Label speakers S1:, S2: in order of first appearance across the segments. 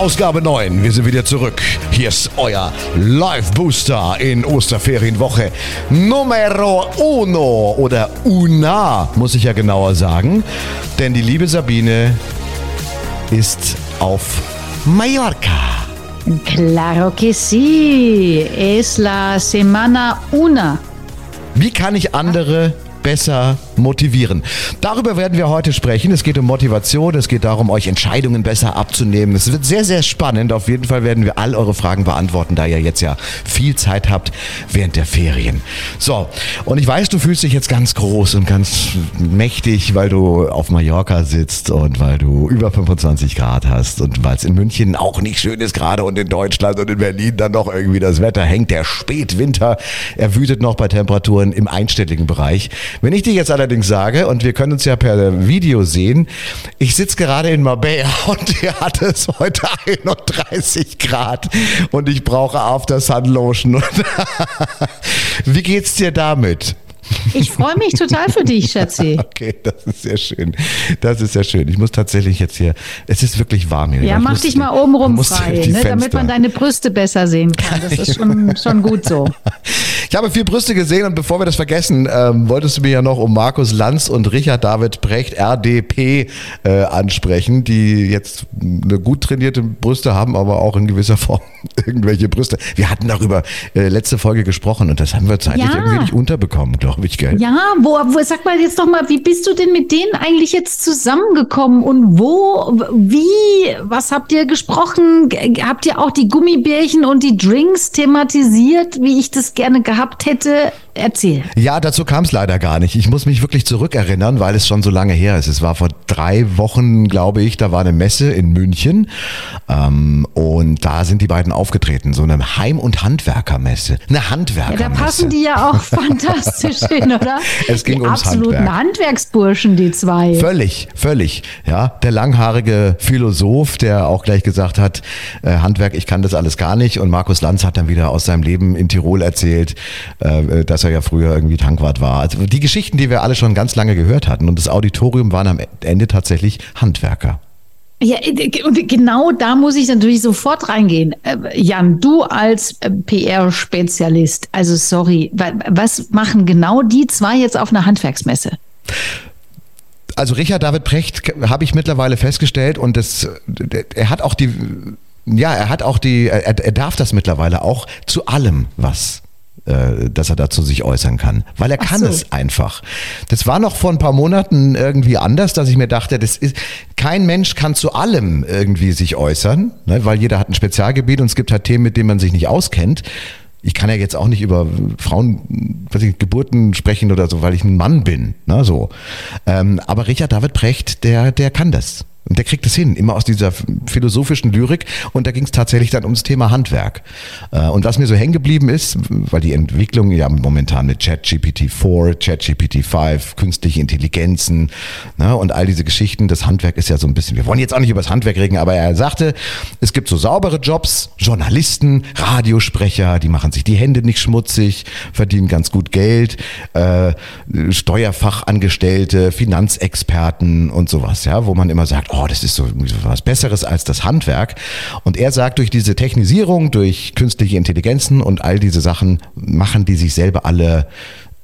S1: Ausgabe 9. Wir sind wieder zurück. Hier ist euer Live Booster in Osterferienwoche Numero uno oder una, muss ich ja genauer sagen. Denn die liebe Sabine ist auf Mallorca.
S2: Claro que sí. Es la semana una.
S1: Wie kann ich andere besser motivieren. Darüber werden wir heute sprechen. Es geht um Motivation, es geht darum, euch Entscheidungen besser abzunehmen. Es wird sehr, sehr spannend. Auf jeden Fall werden wir all eure Fragen beantworten, da ihr jetzt ja viel Zeit habt während der Ferien. So, und ich weiß, du fühlst dich jetzt ganz groß und ganz mächtig, weil du auf Mallorca sitzt und weil du über 25 Grad hast und weil es in München auch nicht schön ist gerade und in Deutschland und in Berlin dann doch irgendwie das Wetter hängt. Der Spätwinter, er wütet noch bei Temperaturen im einstelligen Bereich. Wenn ich dir jetzt allerdings allerdings sage, und wir können uns ja per Video sehen, ich sitze gerade in Marbella und hier hat es heute 31 Grad und ich brauche After Sun Lotion. Wie geht's dir damit?
S2: Ich freue mich total für dich, Schatzi.
S1: Okay, das ist sehr schön. Das ist sehr schön. Ich muss tatsächlich jetzt hier, es ist wirklich warm hier.
S2: Ja, mach dich mal oben rum frei, ne, damit man deine Brüste besser sehen kann. Das ist schon, schon gut so.
S1: Ich habe vier Brüste gesehen und bevor wir das vergessen, ähm, wolltest du mir ja noch um Markus Lanz und Richard David Brecht, RDP, äh, ansprechen, die jetzt eine gut trainierte Brüste haben, aber auch in gewisser Form irgendwelche Brüste. Wir hatten darüber äh, letzte Folge gesprochen und das haben wir zeitlich ja. irgendwie nicht unterbekommen, glaube ich, gell?
S2: Ja, wo, wo, sag mal jetzt doch mal, wie bist du denn mit denen eigentlich jetzt zusammengekommen und wo, wie, was habt ihr gesprochen? Habt ihr auch die Gummibärchen und die Drinks thematisiert, wie ich das gerne gehabt gehabt hätte, erzähl.
S1: Ja, dazu kam es leider gar nicht. Ich muss mich wirklich zurückerinnern, weil es schon so lange her ist. Es war vor drei Wochen, glaube ich, da war eine Messe in München ähm, und da sind die beiden aufgetreten. So eine Heim- und Handwerkermesse. Eine Handwerkermesse.
S2: Ja, da passen die ja auch fantastisch hin, oder?
S1: Es ging
S2: die
S1: ums
S2: absoluten
S1: Handwerk.
S2: Handwerksburschen, die zwei.
S1: Völlig, völlig. Ja, der langhaarige Philosoph, der auch gleich gesagt hat, äh, Handwerk, ich kann das alles gar nicht. Und Markus Lanz hat dann wieder aus seinem Leben in Tirol erzählt, äh, dass er ja früher irgendwie Tankwart war. Also die Geschichten, die wir alle schon ganz lange gehört hatten. Und das Auditorium waren am Ende tatsächlich Handwerker.
S2: Ja, und genau da muss ich natürlich sofort reingehen. Äh, Jan, du als äh, PR-Spezialist, also sorry, was machen genau die zwei jetzt auf einer Handwerksmesse?
S1: Also Richard David Precht habe ich mittlerweile festgestellt und das, er hat auch die, ja, er hat auch die, er, er darf das mittlerweile auch zu allem was äh, dass er dazu sich äußern kann, weil er Ach kann so. es einfach. Das war noch vor ein paar Monaten irgendwie anders, dass ich mir dachte, das ist kein Mensch kann zu allem irgendwie sich äußern, ne, weil jeder hat ein Spezialgebiet und es gibt halt Themen, mit denen man sich nicht auskennt. Ich kann ja jetzt auch nicht über Frauen, was ich, Geburten sprechen oder so, weil ich ein Mann bin. Ne, so. Ähm, aber Richard David Precht, der, der kann das. Und der kriegt es hin, immer aus dieser philosophischen Lyrik. Und da ging es tatsächlich dann ums Thema Handwerk. Äh, und was mir so hängen geblieben ist, weil die Entwicklung ja momentan mit ChatGPT 4, ChatGPT 5, künstliche Intelligenzen ne, und all diese Geschichten, das Handwerk ist ja so ein bisschen, wir wollen jetzt auch nicht über das Handwerk reden, aber er sagte, es gibt so saubere Jobs, Journalisten, Radiosprecher, die machen sich die Hände nicht schmutzig, verdienen ganz gut Geld, äh, Steuerfachangestellte, Finanzexperten und sowas, ja, wo man immer sagt, oh, das ist so was Besseres als das Handwerk. Und er sagt, durch diese Technisierung, durch künstliche Intelligenzen und all diese Sachen machen die sich selber alle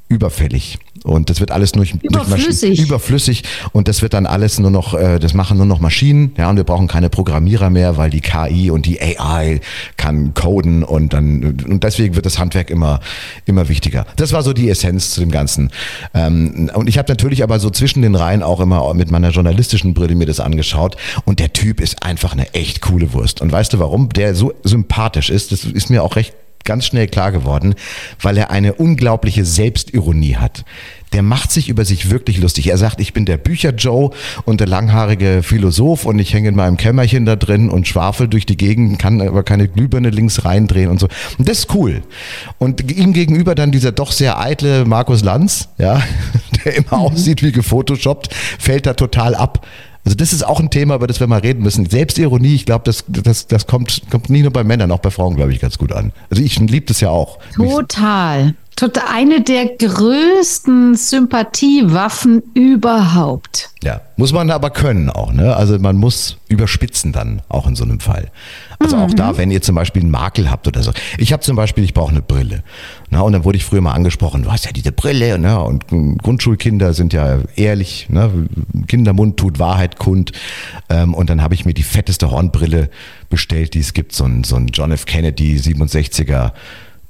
S1: überfällig. Und das wird alles nur
S2: überflüssig.
S1: Überflüssig. Und das wird dann alles nur noch, äh, das machen nur noch Maschinen. Ja, und wir brauchen keine Programmierer mehr, weil die KI und die AI kann coden und dann, und deswegen wird das Handwerk immer, immer wichtiger. Das war so die Essenz zu dem Ganzen. Ähm, und ich habe natürlich aber so zwischen den Reihen auch immer mit meiner journalistischen Brille mir das angeschaut. Und der Typ ist einfach eine echt coole Wurst. Und weißt du warum? Der so sympathisch ist, das ist mir auch recht ganz schnell klar geworden, weil er eine unglaubliche Selbstironie hat. Der macht sich über sich wirklich lustig. Er sagt, ich bin der Bücher-Joe und der langhaarige Philosoph und ich hänge in meinem Kämmerchen da drin und schwafel durch die Gegend, kann aber keine Glühbirne links reindrehen und so. Und das ist cool. Und ihm gegenüber dann dieser doch sehr eitle Markus Lanz, ja, der immer mhm. aussieht wie gefotoshoppt, fällt da total ab. Also das ist auch ein Thema, über das wir mal reden müssen. Selbstironie, ich glaube, das, das, das kommt, kommt nicht nur bei Männern, auch bei Frauen, glaube ich, ganz gut an. Also ich liebe das ja auch.
S2: Total. Total eine der größten Sympathiewaffen überhaupt.
S1: Ja, muss man aber können auch, ne? Also man muss überspitzen dann auch in so einem Fall. Also mhm. auch da, wenn ihr zum Beispiel einen Makel habt oder so. Ich habe zum Beispiel, ich brauche eine Brille. Na, und dann wurde ich früher mal angesprochen, du hast ja diese Brille, ne? Und Grundschulkinder sind ja ehrlich, ne? Kindermund tut Wahrheit kund. Ähm, und dann habe ich mir die fetteste Hornbrille bestellt, die es gibt, so ein, so ein John F. Kennedy 67er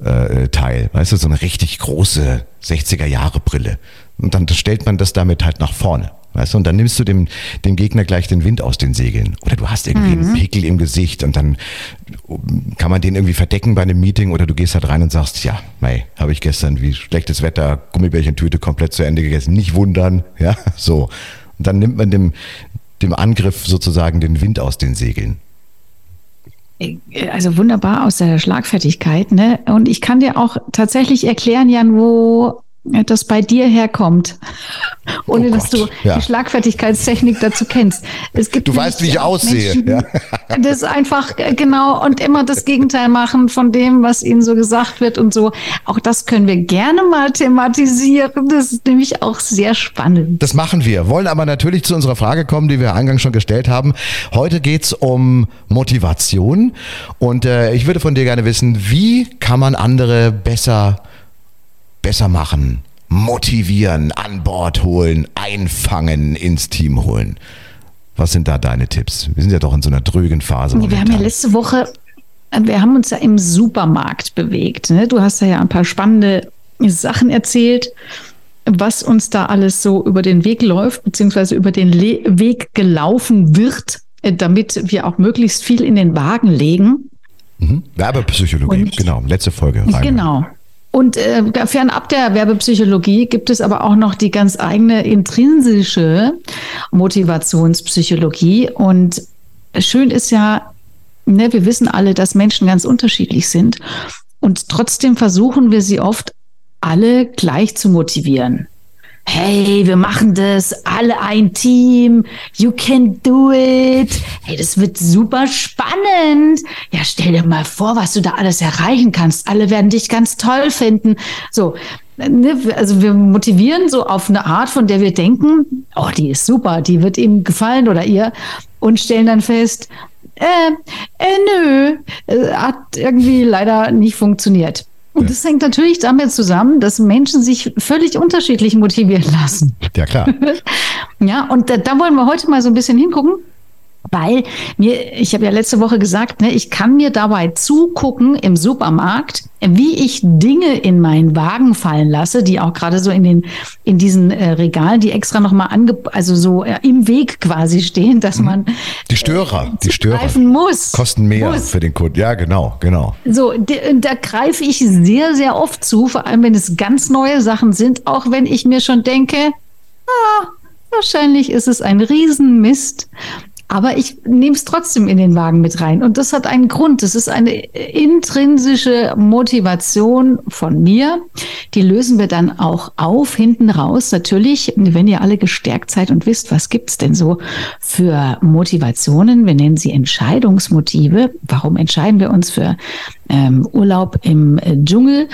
S1: äh, Teil. Weißt du, so eine richtig große 60er Jahre Brille. Und dann stellt man das damit halt nach vorne. Weißt du, und dann nimmst du dem, dem Gegner gleich den Wind aus den Segeln. Oder du hast irgendwie mhm. einen Pickel im Gesicht und dann kann man den irgendwie verdecken bei einem Meeting oder du gehst halt rein und sagst, ja, mei, habe ich gestern wie schlechtes Wetter, Gummibärchentüte komplett zu Ende gegessen. Nicht wundern, ja, so. Und dann nimmt man dem, dem Angriff sozusagen den Wind aus den Segeln.
S2: Also wunderbar aus der Schlagfertigkeit, ne? Und ich kann dir auch tatsächlich erklären, Jan, wo das bei dir herkommt, ohne oh dass du ja. die Schlagfertigkeitstechnik dazu kennst.
S1: Es gibt du weißt, wie ich aussehe. Menschen, ja.
S2: Das einfach genau und immer das Gegenteil machen von dem, was ihnen so gesagt wird und so. Auch das können wir gerne mal thematisieren. Das ist nämlich auch sehr spannend.
S1: Das machen wir. Wollen aber natürlich zu unserer Frage kommen, die wir eingangs schon gestellt haben. Heute geht es um Motivation und äh, ich würde von dir gerne wissen, wie kann man andere besser besser machen, motivieren, an Bord holen, einfangen, ins Team holen. Was sind da deine Tipps? Wir sind ja doch in so einer drögen Phase.
S2: Wir haben ja letzte Woche, wir haben uns ja im Supermarkt bewegt. Ne? Du hast ja ein paar spannende Sachen erzählt, was uns da alles so über den Weg läuft, beziehungsweise über den Le Weg gelaufen wird, äh, damit wir auch möglichst viel in den Wagen legen.
S1: Mhm. Werbepsychologie, Und, genau, letzte Folge.
S2: Rein. Genau. Und äh, fernab der Werbepsychologie gibt es aber auch noch die ganz eigene intrinsische Motivationspsychologie. Und schön ist ja, ne, wir wissen alle, dass Menschen ganz unterschiedlich sind. Und trotzdem versuchen wir sie oft alle gleich zu motivieren hey, wir machen das, alle ein Team, you can do it. Hey, das wird super spannend. Ja, stell dir mal vor, was du da alles erreichen kannst. Alle werden dich ganz toll finden. So, ne, also wir motivieren so auf eine Art, von der wir denken, oh, die ist super, die wird ihm gefallen oder ihr und stellen dann fest, äh, äh nö, äh, hat irgendwie leider nicht funktioniert. Und das hängt natürlich damit zusammen, dass Menschen sich völlig unterschiedlich motivieren lassen.
S1: Ja, klar.
S2: ja, und da, da wollen wir heute mal so ein bisschen hingucken. Weil mir, ich habe ja letzte Woche gesagt, ne, ich kann mir dabei zugucken im Supermarkt, wie ich Dinge in meinen Wagen fallen lasse, die auch gerade so in den in diesen äh, Regalen, die extra noch mal ange also so äh, im Weg quasi stehen, dass mhm. man
S1: die Störer, äh, die Störer
S2: muss,
S1: kosten mehr muss. für den Kunden. Ja, genau, genau.
S2: So, da greife ich sehr sehr oft zu, vor allem wenn es ganz neue Sachen sind, auch wenn ich mir schon denke, ah, Wahrscheinlich ist es ein Riesenmist. Aber ich nehme es trotzdem in den Wagen mit rein. Und das hat einen Grund. Das ist eine intrinsische Motivation von mir. Die lösen wir dann auch auf, hinten raus. Natürlich, wenn ihr alle gestärkt seid und wisst, was gibt's denn so für Motivationen? Wir nennen sie Entscheidungsmotive. Warum entscheiden wir uns für ähm, Urlaub im äh, Dschungel?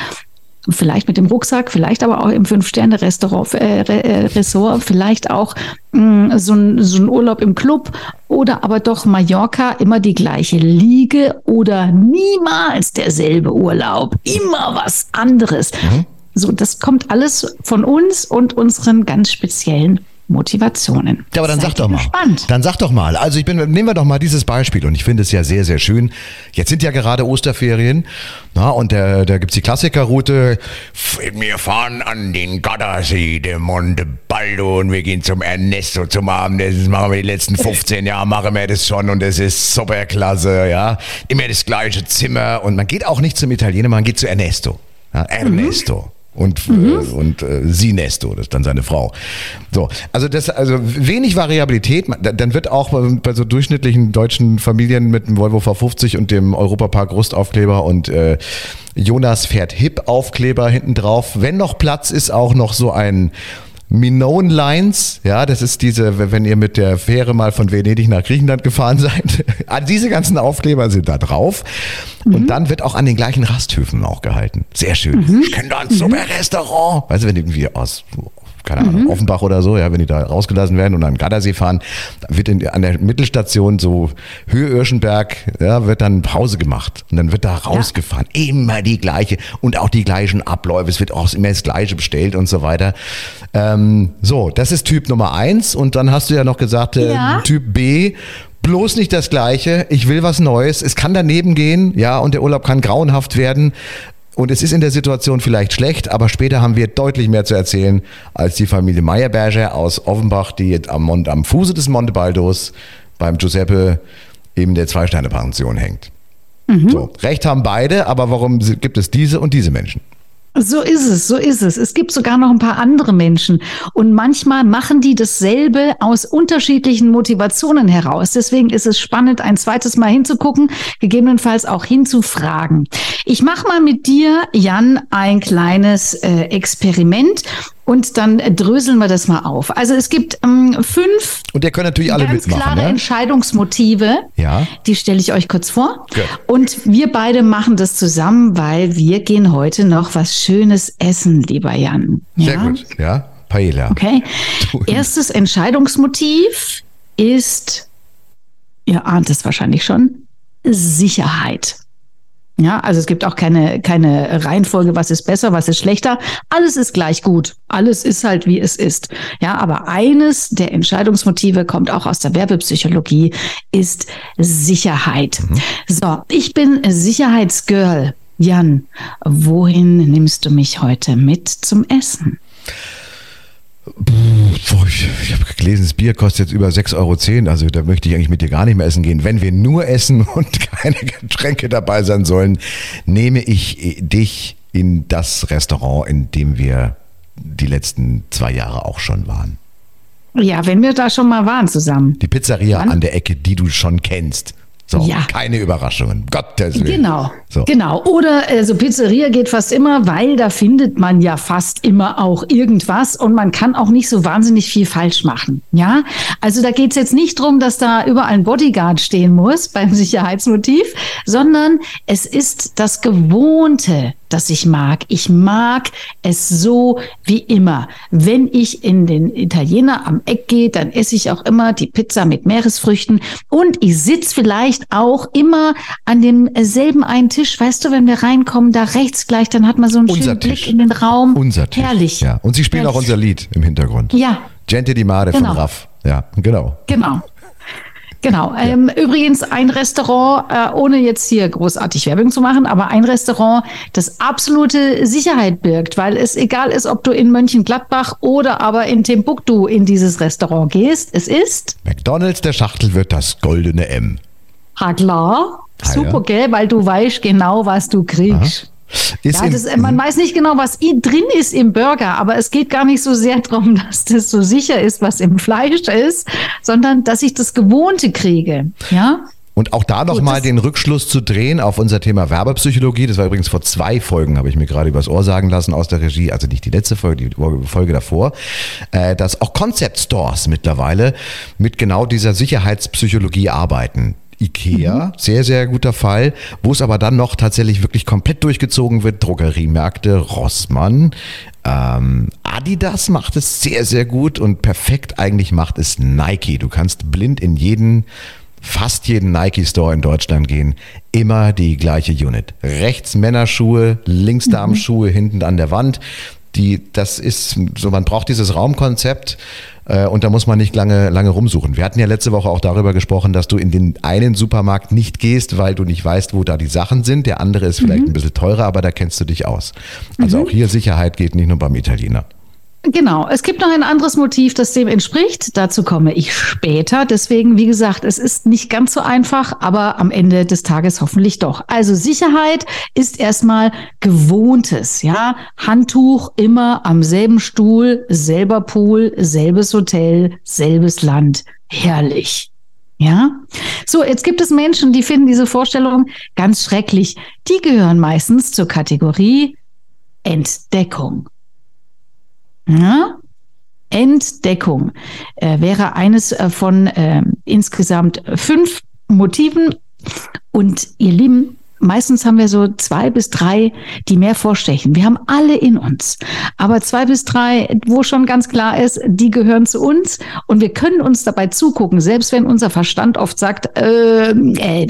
S2: Vielleicht mit dem Rucksack, vielleicht aber auch im Fünf-Sterne-Restaurant, äh, äh, Ressort, vielleicht auch mh, mm, so, ein, so ein Urlaub im Club oder aber doch Mallorca, immer die gleiche Liege oder niemals derselbe Urlaub, immer was anderes. Mhm. So, das kommt alles von uns und unseren ganz speziellen Motivationen.
S1: Ja, aber dann Seid sag doch mal. Gespannt. Dann sag doch mal. Also ich bin, nehmen wir doch mal dieses Beispiel und ich finde es ja sehr, sehr schön. Jetzt sind ja gerade Osterferien na, und da, da gibt es die Klassikerroute. Wir fahren an den Gardasee, der Monte Baldo und wir gehen zum Ernesto zum Abendessen. Das machen wir die letzten 15 Jahre, machen wir das schon und es ist super klasse, ja. Immer das gleiche Zimmer und man geht auch nicht zum Italiener, man geht zu Ernesto. Ja, Ernesto. Mhm und, mhm. äh, und äh, sie Nesto, das ist dann seine Frau. So, also das, also wenig Variabilität, dann wird auch bei, so durchschnittlichen deutschen Familien mit dem Volvo V50 und dem Europapark Rustaufkleber und äh, Jonas fährt Hip Aufkleber hinten drauf, wenn noch Platz ist, auch noch so ein Minoan Lines, ja, das ist diese, wenn ihr mit der Fähre mal von Venedig nach Griechenland gefahren seid. diese ganzen Aufkleber sind da drauf. Mhm. Und dann wird auch an den gleichen Rasthöfen auch gehalten. Sehr schön. Mhm. Ich kenne da ein super mhm. Restaurant. Weißt du, wenn irgendwie aus keine Ahnung, mhm. Offenbach oder so, ja, wenn die da rausgelassen werden und an Gardasee fahren, wird in, an der Mittelstation so Höhe Irschenberg, ja, wird dann Pause gemacht und dann wird da rausgefahren. Ja. Immer die gleiche und auch die gleichen Abläufe. Es wird auch immer das Gleiche bestellt und so weiter. Ähm, so, das ist Typ Nummer eins und dann hast du ja noch gesagt, äh, ja. Typ B, bloß nicht das Gleiche. Ich will was Neues. Es kann daneben gehen, ja, und der Urlaub kann grauenhaft werden. Und es ist in der Situation vielleicht schlecht, aber später haben wir deutlich mehr zu erzählen als die Familie Meyerberger aus Offenbach, die jetzt am, Mont, am Fuße des Monte Baldos beim Giuseppe eben der Zwei-Sterne-Pension hängt. Mhm. So, Recht haben beide, aber warum gibt es diese und diese Menschen?
S2: So ist es, so ist es. Es gibt sogar noch ein paar andere Menschen. Und manchmal machen die dasselbe aus unterschiedlichen Motivationen heraus. Deswegen ist es spannend, ein zweites Mal hinzugucken, gegebenenfalls auch hinzufragen. Ich mache mal mit dir, Jan, ein kleines äh, Experiment. Und dann dröseln wir das mal auf. Also es gibt ähm, fünf
S1: und ihr könnt natürlich alle
S2: ganz
S1: mitmachen,
S2: klare
S1: ne?
S2: Entscheidungsmotive.
S1: Ja.
S2: Die stelle ich euch kurz vor. Good. Und wir beide machen das zusammen, weil wir gehen heute noch was Schönes essen, lieber Jan.
S1: Ja? Sehr gut. Ja, Paella.
S2: Okay. Erstes Entscheidungsmotiv ist, ihr ahnt es wahrscheinlich schon, Sicherheit. Ja, also es gibt auch keine, keine Reihenfolge, was ist besser, was ist schlechter. Alles ist gleich gut. Alles ist halt, wie es ist. Ja, aber eines der Entscheidungsmotive kommt auch aus der Werbepsychologie, ist Sicherheit. Mhm. So, ich bin Sicherheitsgirl. Jan, wohin nimmst du mich heute mit zum Essen?
S1: Ich, habe gelesen, das Bier kostet jetzt über 6,10 Euro. Also da möchte ich eigentlich mit dir gar nicht mehr essen gehen. Wenn wir nur essen und keine Getränke dabei sein sollen, nehme ich dich in das Restaurant, in dem wir die letzten zwei Jahre auch schon waren.
S2: Ja, wenn wir da schon mal waren zusammen.
S1: Die Pizzeria Wann? an der Ecke, die du schon kennst. So, ja. keine Überraschungen. Gottes Willen.
S2: Genau. So. Genau. Oder also Pizzeria geht fast immer, weil da findet man ja fast immer auch irgendwas und man kann auch nicht so wahnsinnig viel falsch machen. Ja, also da geht es jetzt nicht darum, dass da überall ein Bodyguard stehen muss beim Sicherheitsmotiv, sondern es ist das Gewohnte, das ich mag. Ich mag es so wie immer. Wenn ich in den Italiener am Eck gehe, dann esse ich auch immer die Pizza mit Meeresfrüchten und ich sitze vielleicht auch immer an demselben einen Tisch. Weißt du, wenn wir reinkommen, da rechts gleich, dann hat man so einen unser schönen Tisch. Blick in den Raum.
S1: Unser Tisch.
S2: Herrlich.
S1: Ja. Und sie spielen Herrlich. auch unser Lied im Hintergrund.
S2: Ja.
S1: Gente di Mare genau. von Raff. Ja, genau.
S2: Genau. Genau. Ja. Ähm, übrigens ein Restaurant, äh, ohne jetzt hier großartig Werbung zu machen, aber ein Restaurant, das absolute Sicherheit birgt, weil es egal ist, ob du in Mönchengladbach oder aber in Timbuktu in dieses Restaurant gehst. Es ist
S1: McDonalds der Schachtel wird das goldene M.
S2: Ha klar. Ah, Super, ja. gell, weil du weißt genau, was du kriegst. Aha. Ja, das, man weiß nicht genau, was drin ist im Burger, aber es geht gar nicht so sehr darum, dass das so sicher ist, was im Fleisch ist, sondern dass ich das Gewohnte kriege. Ja.
S1: Und auch da nochmal den Rückschluss zu drehen auf unser Thema Werbepsychologie. Das war übrigens vor zwei Folgen, habe ich mir gerade übers Ohr sagen lassen aus der Regie, also nicht die letzte Folge, die Folge davor, äh, dass auch Concept Stores mittlerweile mit genau dieser Sicherheitspsychologie arbeiten. Ikea, mhm. sehr, sehr guter Fall. Wo es aber dann noch tatsächlich wirklich komplett durchgezogen wird, Drogeriemärkte, Rossmann, ähm, Adidas macht es sehr, sehr gut und perfekt eigentlich macht es Nike. Du kannst blind in jeden fast jeden Nike-Store in Deutschland gehen, immer die gleiche Unit. Rechts Männerschuhe, links mhm. Damenschuhe, mhm. hinten an der Wand. Die, das ist so, man braucht dieses Raumkonzept und da muss man nicht lange, lange rumsuchen. Wir hatten ja letzte Woche auch darüber gesprochen, dass du in den einen Supermarkt nicht gehst, weil du nicht weißt, wo da die Sachen sind. Der andere ist vielleicht mhm. ein bisschen teurer, aber da kennst du dich aus. Also mhm. auch hier Sicherheit geht nicht nur beim Italiener.
S2: Genau, es gibt noch ein anderes Motiv, das dem entspricht. Dazu komme ich später. Deswegen, wie gesagt, es ist nicht ganz so einfach, aber am Ende des Tages hoffentlich doch. Also Sicherheit ist erstmal gewohntes, ja. Handtuch immer am selben Stuhl, selber Pool, selbes Hotel, selbes Land. Herrlich. Ja, so jetzt gibt es Menschen, die finden diese Vorstellung ganz schrecklich. Die gehören meistens zur Kategorie Entdeckung. Ja? Entdeckung äh, wäre eines äh, von äh, insgesamt fünf Motiven. Und ihr Lieben, meistens haben wir so zwei bis drei, die mehr vorstechen. Wir haben alle in uns. Aber zwei bis drei, wo schon ganz klar ist, die gehören zu uns und wir können uns dabei zugucken, selbst wenn unser Verstand oft sagt, äh,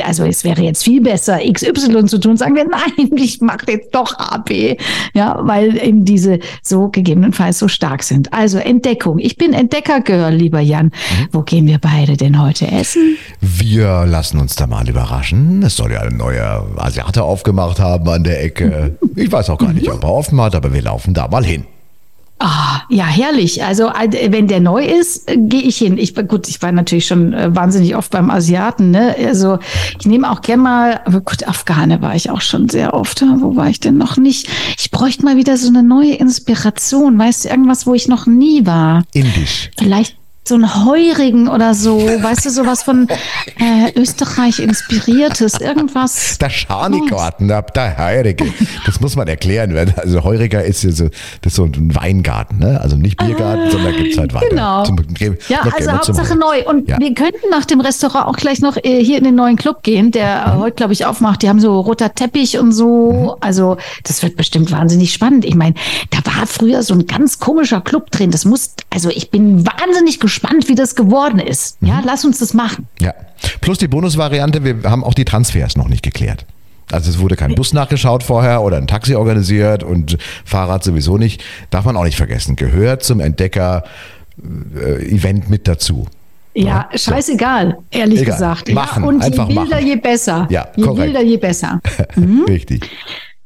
S2: also es wäre jetzt viel besser, XY zu tun, sagen wir, nein, ich mache jetzt doch AB. Ja, weil eben diese so gegebenenfalls so stark sind. Also Entdeckung. Ich bin Entdeckergirl, lieber Jan. Mhm. Wo gehen wir beide denn heute essen?
S1: Wir lassen uns da mal überraschen. Es soll ja ein neuer Asiate aufgemacht haben an der Ecke. Ich weiß auch gar nicht, ob er offen hat, aber wir laufen da mal hin.
S2: Ah, ja, herrlich. Also, äh, wenn der neu ist, äh, gehe ich hin. Ich gut, ich war natürlich schon äh, wahnsinnig oft beim Asiaten, ne? Also, ich nehme auch gerne mal, aber gut, Afghane war ich auch schon sehr oft. Wo war ich denn noch nicht? Ich bräuchte mal wieder so eine neue Inspiration. Weißt du, irgendwas, wo ich noch nie war?
S1: Indisch.
S2: Vielleicht so ein Heurigen oder so, weißt du, sowas von äh, Österreich inspiriertes, irgendwas.
S1: Der Scharnigarten, der, der Heurige, das muss man erklären. Also Heuriger ist ja so, das ist so ein Weingarten, ne? also nicht Biergarten, äh, sondern gibt es halt weiter.
S2: Genau. Zum, ja, also Hauptsache neu. Und ja. wir könnten nach dem Restaurant auch gleich noch äh, hier in den neuen Club gehen, der mhm. heute, glaube ich, aufmacht. Die haben so roter Teppich und so. Mhm. Also das wird bestimmt wahnsinnig spannend. Ich meine, da war früher so ein ganz komischer Club drin. Das muss, also ich bin wahnsinnig gespannt gespannt, wie das geworden ist. Ja, mhm. lass uns das machen.
S1: Ja. Plus die Bonusvariante, wir haben auch die Transfers noch nicht geklärt. Also es wurde kein Bus nachgeschaut vorher oder ein Taxi organisiert und Fahrrad sowieso nicht. Darf man auch nicht vergessen. Gehört zum Entdecker-Event mit dazu.
S2: Ja, ja scheißegal, ehrlich Egal. gesagt.
S1: Machen,
S2: ja, und
S1: einfach
S2: je wilder,
S1: machen.
S2: je besser.
S1: Ja,
S2: je
S1: korrekt.
S2: wilder, je besser.
S1: Mhm. Richtig.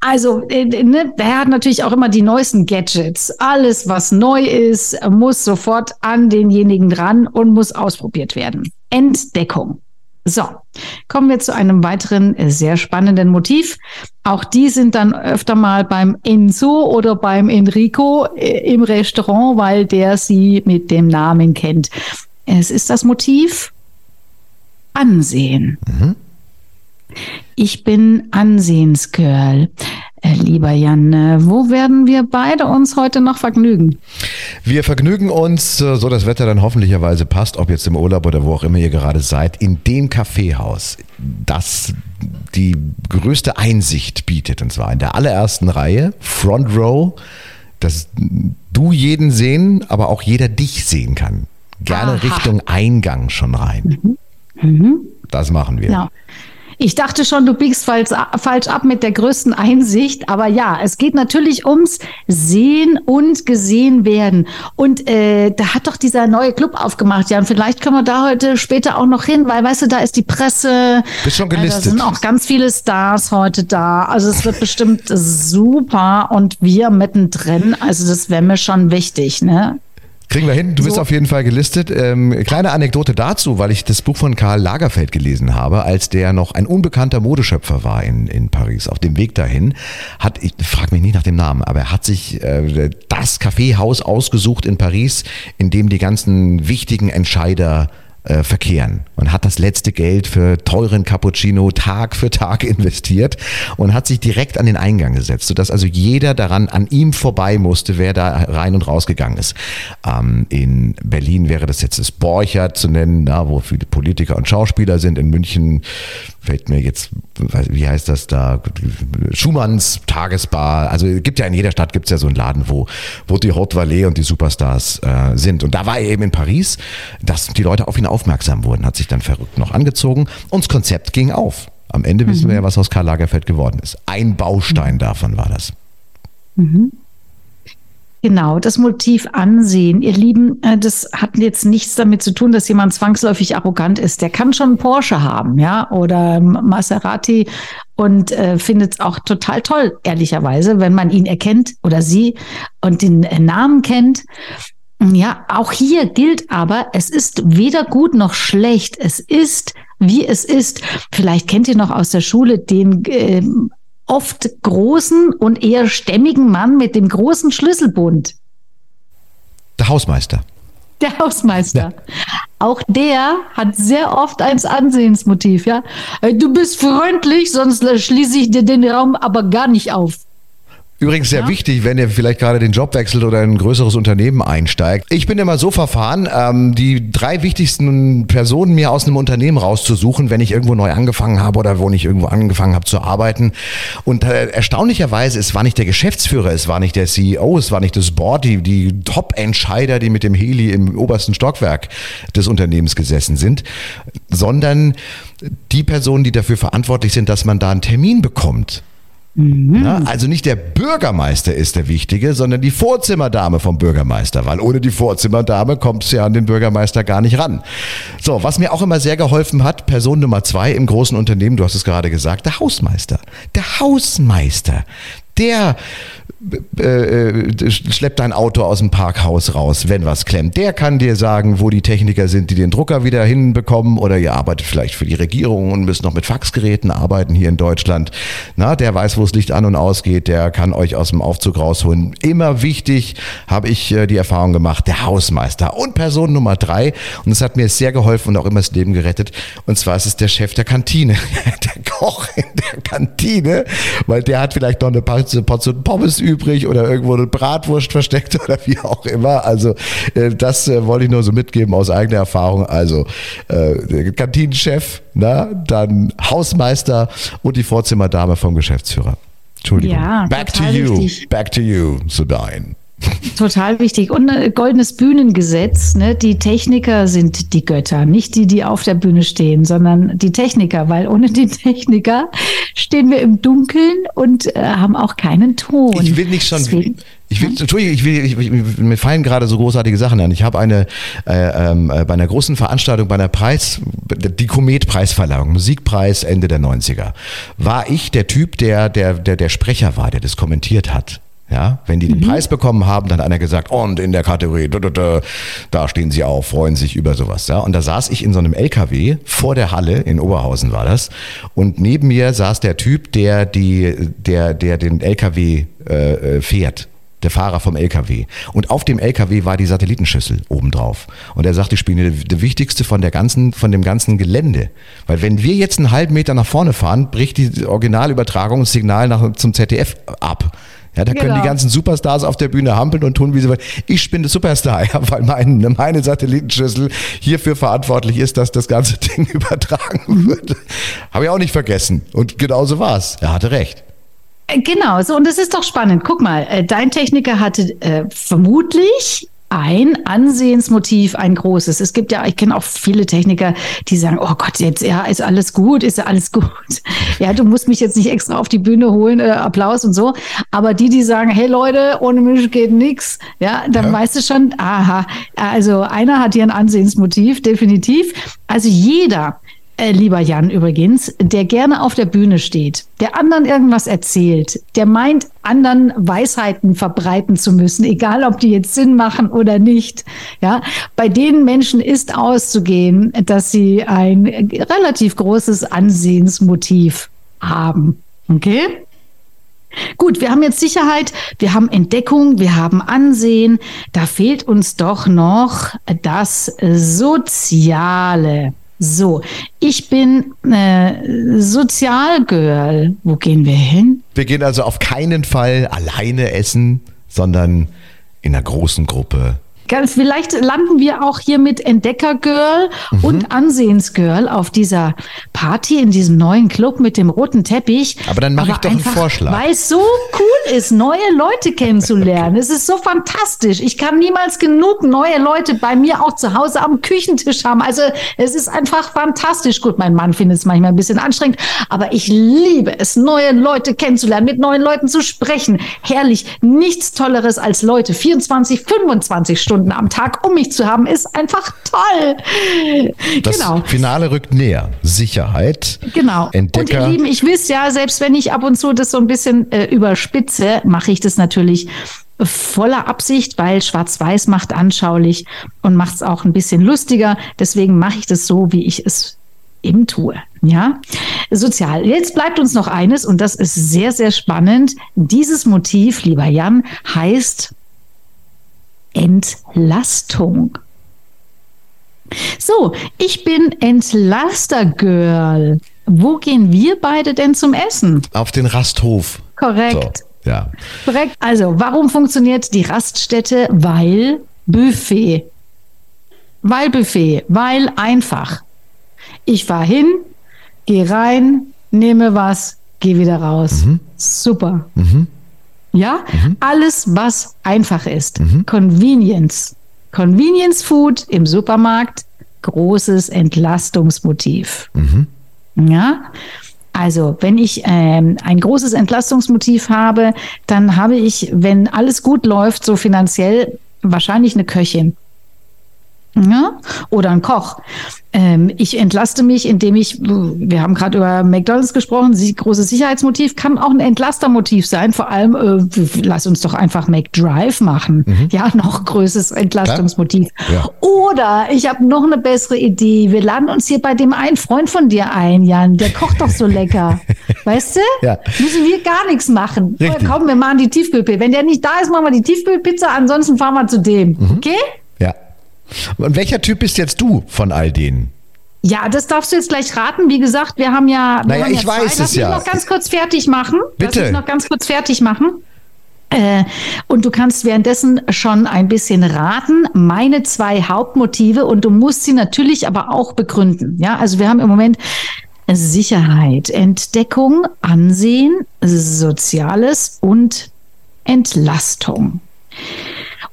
S2: Also, äh, ne, der hat natürlich auch immer die neuesten Gadgets. Alles, was neu ist, muss sofort an denjenigen dran und muss ausprobiert werden. Entdeckung. So, kommen wir zu einem weiteren äh, sehr spannenden Motiv. Auch die sind dann öfter mal beim Enzo oder beim Enrico äh, im Restaurant, weil der sie mit dem Namen kennt. Es ist das Motiv Ansehen. Mhm. Ich bin Ansehensgirl. Äh, lieber Jan, wo werden wir beide uns heute noch vergnügen?
S1: Wir vergnügen uns, äh, so das Wetter dann hoffentlicherweise passt, ob jetzt im Urlaub oder wo auch immer ihr gerade seid, in dem Kaffeehaus, das die größte Einsicht bietet. Und zwar in der allerersten Reihe, Front Row, dass du jeden sehen, aber auch jeder dich sehen kann. Gerne Aha. Richtung Eingang schon rein. Mhm. Mhm. Das machen wir. Genau.
S2: Ich dachte schon, du biegst falsch, falsch ab mit der größten Einsicht. Aber ja, es geht natürlich ums Sehen und gesehen werden. Und äh, da hat doch dieser neue Club aufgemacht, Jan. Vielleicht können wir da heute später auch noch hin, weil, weißt du, da ist die Presse.
S1: Bist schon gelistet.
S2: Äh, da sind auch ganz viele Stars heute da. Also es wird bestimmt super. Und wir mittendrin. Also das wäre mir schon wichtig, ne?
S1: Kriegen wir hin. Du so. bist auf jeden Fall gelistet. Ähm, kleine Anekdote dazu, weil ich das Buch von Karl Lagerfeld gelesen habe, als der noch ein unbekannter Modeschöpfer war in, in Paris. Auf dem Weg dahin hat, ich frage mich nicht nach dem Namen, aber er hat sich äh, das Kaffeehaus ausgesucht in Paris, in dem die ganzen wichtigen Entscheider äh, verkehren und hat das letzte Geld für teuren Cappuccino Tag für Tag investiert und hat sich direkt an den Eingang gesetzt, sodass also jeder daran an ihm vorbei musste, wer da rein und rausgegangen ist. Ähm, in Berlin wäre das jetzt das Borchert zu nennen, da, wo viele Politiker und Schauspieler sind. In München fällt mir jetzt, wie heißt das da, Schumanns Tagesbar. Also gibt ja in jeder Stadt gibt es ja so einen Laden, wo, wo die Haute Vallée und die Superstars äh, sind. Und da war er eben in Paris, dass die Leute auf ihn aufmerksam wurden, hat sich dann verrückt noch angezogen und das Konzept ging auf. Am Ende mhm. wissen wir ja, was aus Karl Lagerfeld geworden ist. Ein Baustein mhm. davon war das.
S2: Mhm. Genau, das Motiv ansehen. Ihr Lieben, äh, das hat jetzt nichts damit zu tun, dass jemand zwangsläufig arrogant ist. Der kann schon Porsche haben, ja, oder Maserati und äh, findet es auch total toll, ehrlicherweise, wenn man ihn erkennt oder sie und den äh, Namen kennt. Ja, auch hier gilt aber, es ist weder gut noch schlecht. Es ist, wie es ist. Vielleicht kennt ihr noch aus der Schule den äh, oft großen und eher stämmigen Mann mit dem großen Schlüsselbund.
S1: Der Hausmeister.
S2: Der Hausmeister. Ja. Auch der hat sehr oft ein Ansehensmotiv, ja. Du bist freundlich, sonst schließe ich dir den Raum aber gar nicht auf.
S1: Übrigens sehr
S2: Ja.
S1: wichtig, wenn ihr vielleicht gerade den Job wechselt oder in ein größeres Unternehmen einsteigt. Ich bin immer so verfahren, ähm, die drei wichtigsten Personen mir aus einem Unternehmen rauszusuchen, wenn ich irgendwo neu angefangen habe oder wo ich irgendwo angefangen habe zu arbeiten. Und äh, erstaunlicherweise, es war nicht der Geschäftsführer, es war nicht der CEO, es war nicht das Board, die, die Top-Entscheider, die mit dem Heli im obersten Stockwerk des Unternehmens gesessen sind, sondern die Personen, die dafür verantwortlich sind, dass man da einen Termin bekommt. Ja, also nicht der Bürgermeister ist der Wichtige, sondern die Vorzimmerdame vom Bürgermeister, weil ohne die Vorzimmerdame kommt es ja an den Bürgermeister gar nicht ran. So, was mir auch immer sehr geholfen hat, Person Nummer zwei im großen Unternehmen, du hast es gerade gesagt, der Hausmeister. Der Hausmeister, der äh, äh, schleppt dein Auto aus dem Parkhaus raus, wenn was klemmt. Der kann dir sagen, wo die Techniker sind, die den Drucker wieder hinbekommen oder ihr arbeitet vielleicht für die Regierung und müsst noch mit Faxgeräten arbeiten hier in Deutschland. Na, der weiß, wo das Licht an und ausgeht, der kann euch aus dem Aufzug rausholen. Immer wichtig, habe ich äh, die Erfahrung gemacht, der Hausmeister. Und Person Nummer drei, und das hat mir sehr geholfen und auch immer das Leben gerettet, und zwar ist es der Chef der Kantine, der Koch in der Kantine, weil der hat vielleicht noch eine Portion Portion Pommes übrig oder irgendwo eine Bratwurst versteckt oder wie auch immer. Also äh, das äh, wollte ich nur so mitgeben aus eigener Erfahrung. Also äh, Kantinenchef, na, dann Hausmeister und die Vorzimmerdame vom Geschäftsführer. Entschuldigung.
S2: Ja,
S1: Back to you.
S2: wichtig.
S1: Back to you, Sabine.
S2: Total wichtig. Und ein goldenes Bühnengesetz. Ne? Die Techniker sind die Götter, nicht die, die auf der Bühne stehen, sondern die Techniker, weil ohne die Techniker stehen wir im Dunkeln und äh, haben auch keinen Ton.
S1: Ich will nicht schon.
S2: Deswegen-
S1: Ich will, Entschuldigung, ich will, ich, ich, mir fallen gerade so großartige Sachen an. Ich habe eine äh, ähm, äh, bei einer großen Veranstaltung, bei einer Preis, die Komet-Preisverleihung, Musikpreis Ende der 90er, war ich der Typ, der der der der Sprecher war, der das kommentiert hat. Ja, wenn die den Preis bekommen haben, dann hat einer gesagt, und in der Kategorie, da, da, da, da stehen sie auf, freuen sich über sowas. Ja, und da saß ich in so einem LKW vor der Halle, in Oberhausen war das, und neben mir saß der Typ, der die, der, der den LKW äh, äh, fährt. Der Fahrer vom LKW. Und auf dem LKW war die Satellitenschüssel obendrauf. Und er sagte, ich bin der wichtigste von der ganzen, von dem ganzen Gelände. Weil wenn wir jetzt einen halben Meter nach vorne fahren, bricht die Originalübertragung das Signal nach, zum ZDF ab. Ja, da können
S2: Genau.
S1: die ganzen Superstars auf der Bühne hampeln und tun, wie sie wollen. Ich bin der Superstar, ja, weil mein, meine Satellitenschüssel hierfür verantwortlich ist, dass das ganze Ding übertragen wird. Habe ich auch nicht vergessen. Und genauso war's. Er hatte recht.
S2: Äh, Genau, so und das ist doch spannend. Guck mal, äh, dein Techniker hatte äh, vermutlich ein Ansehensmotiv, ein großes. Es gibt ja, ich kenne auch viele Techniker, die sagen, oh Gott, jetzt ja, ist alles gut, ist ja alles gut. Ja, du musst mich jetzt nicht extra auf die Bühne holen, äh, Applaus und so. Aber die, die sagen, hey Leute, ohne mich geht nix, ja, dann
S1: Ja.
S2: weißt du schon, aha, also einer hat hier ein Ansehensmotiv, definitiv. Also jeder, äh, lieber Jan übrigens, der gerne auf der Bühne steht, der anderen irgendwas erzählt, der meint, anderen Weisheiten verbreiten zu müssen, egal ob die jetzt Sinn machen oder nicht. Ja, bei den Menschen ist auszugehen, dass sie ein relativ großes Ansehensmotiv haben. Okay? Gut, wir haben jetzt Sicherheit, wir haben Entdeckung, wir haben Ansehen. Da fehlt uns doch noch das Soziale. So, ich bin äh, Sozialgirl. Wo gehen wir hin?
S1: Wir gehen also auf keinen Fall alleine essen, sondern in einer großen Gruppe.
S2: Vielleicht landen wir auch hier mit Entdeckergirl
S1: Mhm.
S2: und Ansehensgirl auf dieser Party in diesem neuen Club mit dem roten Teppich.
S1: Aber dann mache ich doch einen Vorschlag.
S2: Weil es so cool ist, neue Leute kennenzulernen. Es ist so fantastisch. Ich kann niemals genug neue Leute bei mir auch zu Hause am Küchentisch haben. Also es ist einfach fantastisch. Gut, mein Mann findet es manchmal ein bisschen anstrengend, aber ich liebe es, neue Leute kennenzulernen, mit neuen Leuten zu sprechen. Herrlich. Nichts Tolleres als Leute 24, 25 Stunden am Tag um mich zu haben, ist einfach toll.
S1: Das
S2: genau.
S1: Finale rückt näher. Sicherheit.
S2: Genau.
S1: Entdecker.
S2: Und ihr Lieben, ich wisst ja, selbst wenn ich ab und zu das so ein bisschen äh, überspitze, mache ich das natürlich voller Absicht, weil Schwarz-Weiß macht anschaulich und macht es auch ein bisschen lustiger. Deswegen mache ich das so, wie ich es eben tue. Ja, sozial. Jetzt bleibt uns noch eines und das ist sehr, sehr spannend. Dieses Motiv, lieber Jan, heißt Entlastung. So, ich bin Entlaster-Girl. Wo gehen wir beide denn zum Essen?
S1: Auf den Rasthof.
S2: Korrekt.
S1: So. Ja.
S2: Korrekt. Also, warum funktioniert die Raststätte? Weil Buffet. Weil Buffet, weil einfach. Ich fahre hin, gehe rein, nehme was, gehe wieder raus.
S1: Mhm.
S2: Super. Ja, alles, was einfach ist. Convenience. Convenience Food im Supermarkt, großes Entlastungsmotiv. Ja, also wenn ich ähm, ein großes Entlastungsmotiv habe, dann habe ich, wenn alles gut läuft, so finanziell wahrscheinlich eine Köchin. Ja? Oder ein Koch. Ähm, ich entlaste mich, indem ich, wir haben gerade über McDonalds gesprochen, sie, großes Sicherheitsmotiv kann auch ein Entlastermotiv sein. Vor allem, äh, lass uns doch einfach McDrive machen. Ja, noch größeres Entlastungsmotiv.
S1: Ja.
S2: Oder ich habe noch eine bessere Idee. Wir laden uns hier bei dem einen Freund von dir ein, Jan. Der kocht doch so lecker. weißt du?
S1: Ja.
S2: Müssen wir gar nichts machen.
S1: Richtig.
S2: Komm, wir machen die Tiefkühlpizza. Wenn der nicht da ist, machen wir die Tiefkühlpizza. Ansonsten fahren wir zu dem.
S1: Mhm.
S2: Okay?
S1: Und welcher Typ bist jetzt du von all denen?
S2: Ja, das darfst du jetzt gleich raten. Wie gesagt, wir haben ja. Wir
S1: Naja,
S2: haben ja
S1: ich
S2: zwei.
S1: weiß
S2: Lass
S1: es
S2: mich
S1: ja.
S2: noch ganz kurz fertig machen.
S1: Bitte.
S2: Lass mich noch ganz kurz fertig machen. Äh, und du kannst währenddessen schon ein bisschen raten. Meine zwei Hauptmotive und du musst sie natürlich aber auch begründen. Ja, also wir haben im Moment Sicherheit, Entdeckung, Ansehen, Soziales und Entlastung.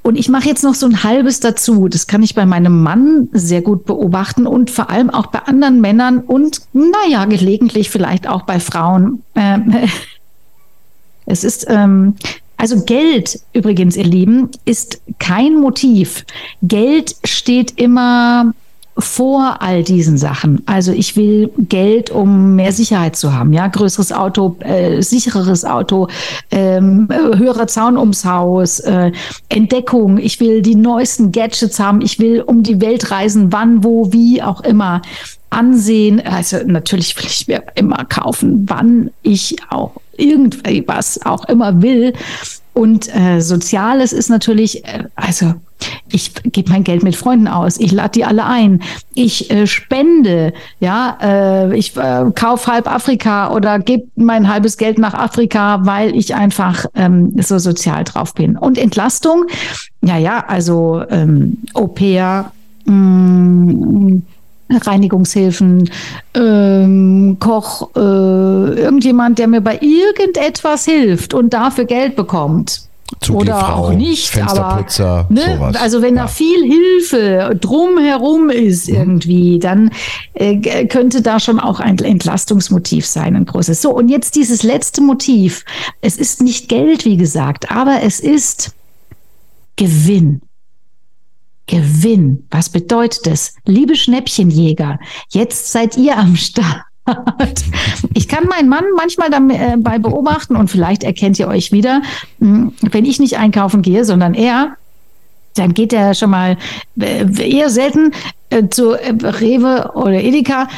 S2: Und ich mache jetzt noch so ein halbes dazu. Das kann ich bei meinem Mann sehr gut beobachten und vor allem auch bei anderen Männern und, naja, gelegentlich vielleicht auch bei Frauen. Ähm, es ist, ähm, also Geld übrigens, ihr Lieben, ist kein Motiv. Geld steht immer vor all diesen Sachen. Also ich will Geld, um mehr Sicherheit zu haben, ja, größeres Auto, äh, sichereres Auto, ähm, äh, höherer Zaun ums Haus, äh, Entdeckung. Ich will die neuesten Gadgets haben. Ich will um die Welt reisen, wann, wo, wie auch immer. Ansehen, also natürlich will ich mir immer kaufen, wann ich auch irgendwas auch immer will. Und äh, Soziales ist natürlich, äh, also ich gebe mein Geld mit Freunden aus, ich lade die alle ein, ich äh, spende, ja, äh, ich äh, kaufe halb Afrika oder gebe mein halbes Geld nach Afrika, weil ich einfach ähm, so sozial drauf bin. Und Entlastung, ja, ja, also ähm, Au-pair, mh, Reinigungshilfen, ähm, Koch, äh, irgendjemand, der mir bei irgendetwas hilft und dafür Geld bekommt. Oder auch nicht,
S1: Fensterputzer,
S2: aber ne,
S1: sowas.
S2: also wenn
S1: Ja. Mhm.
S2: da viel Hilfe drumherum ist irgendwie, dann äh, könnte da schon auch ein Entlastungsmotiv sein, ein großes. So, und jetzt dieses letzte Motiv. Es ist nicht Geld, wie gesagt, aber es ist Gewinn. Gewinn. Was bedeutet das? Liebe Schnäppchenjäger, jetzt seid ihr am Start. Ich kann meinen Mann manchmal dabei beobachten und vielleicht erkennt ihr euch wieder, mh, wenn ich nicht einkaufen gehe, sondern er, dann geht er schon mal äh, eher selten äh, zu äh, Rewe oder Edeka.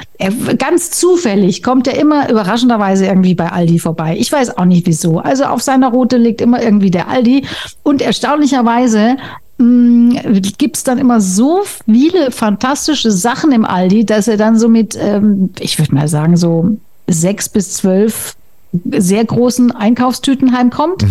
S2: Ganz zufällig kommt er immer überraschenderweise irgendwie bei Aldi vorbei. Ich weiß auch nicht wieso. Also auf seiner Route liegt immer irgendwie der Aldi und erstaunlicherweise gibt es dann immer so viele fantastische Sachen im Aldi, dass er dann so mit, ähm, ich würde mal sagen, so sechs bis zwölf sehr großen Einkaufstüten heimkommt.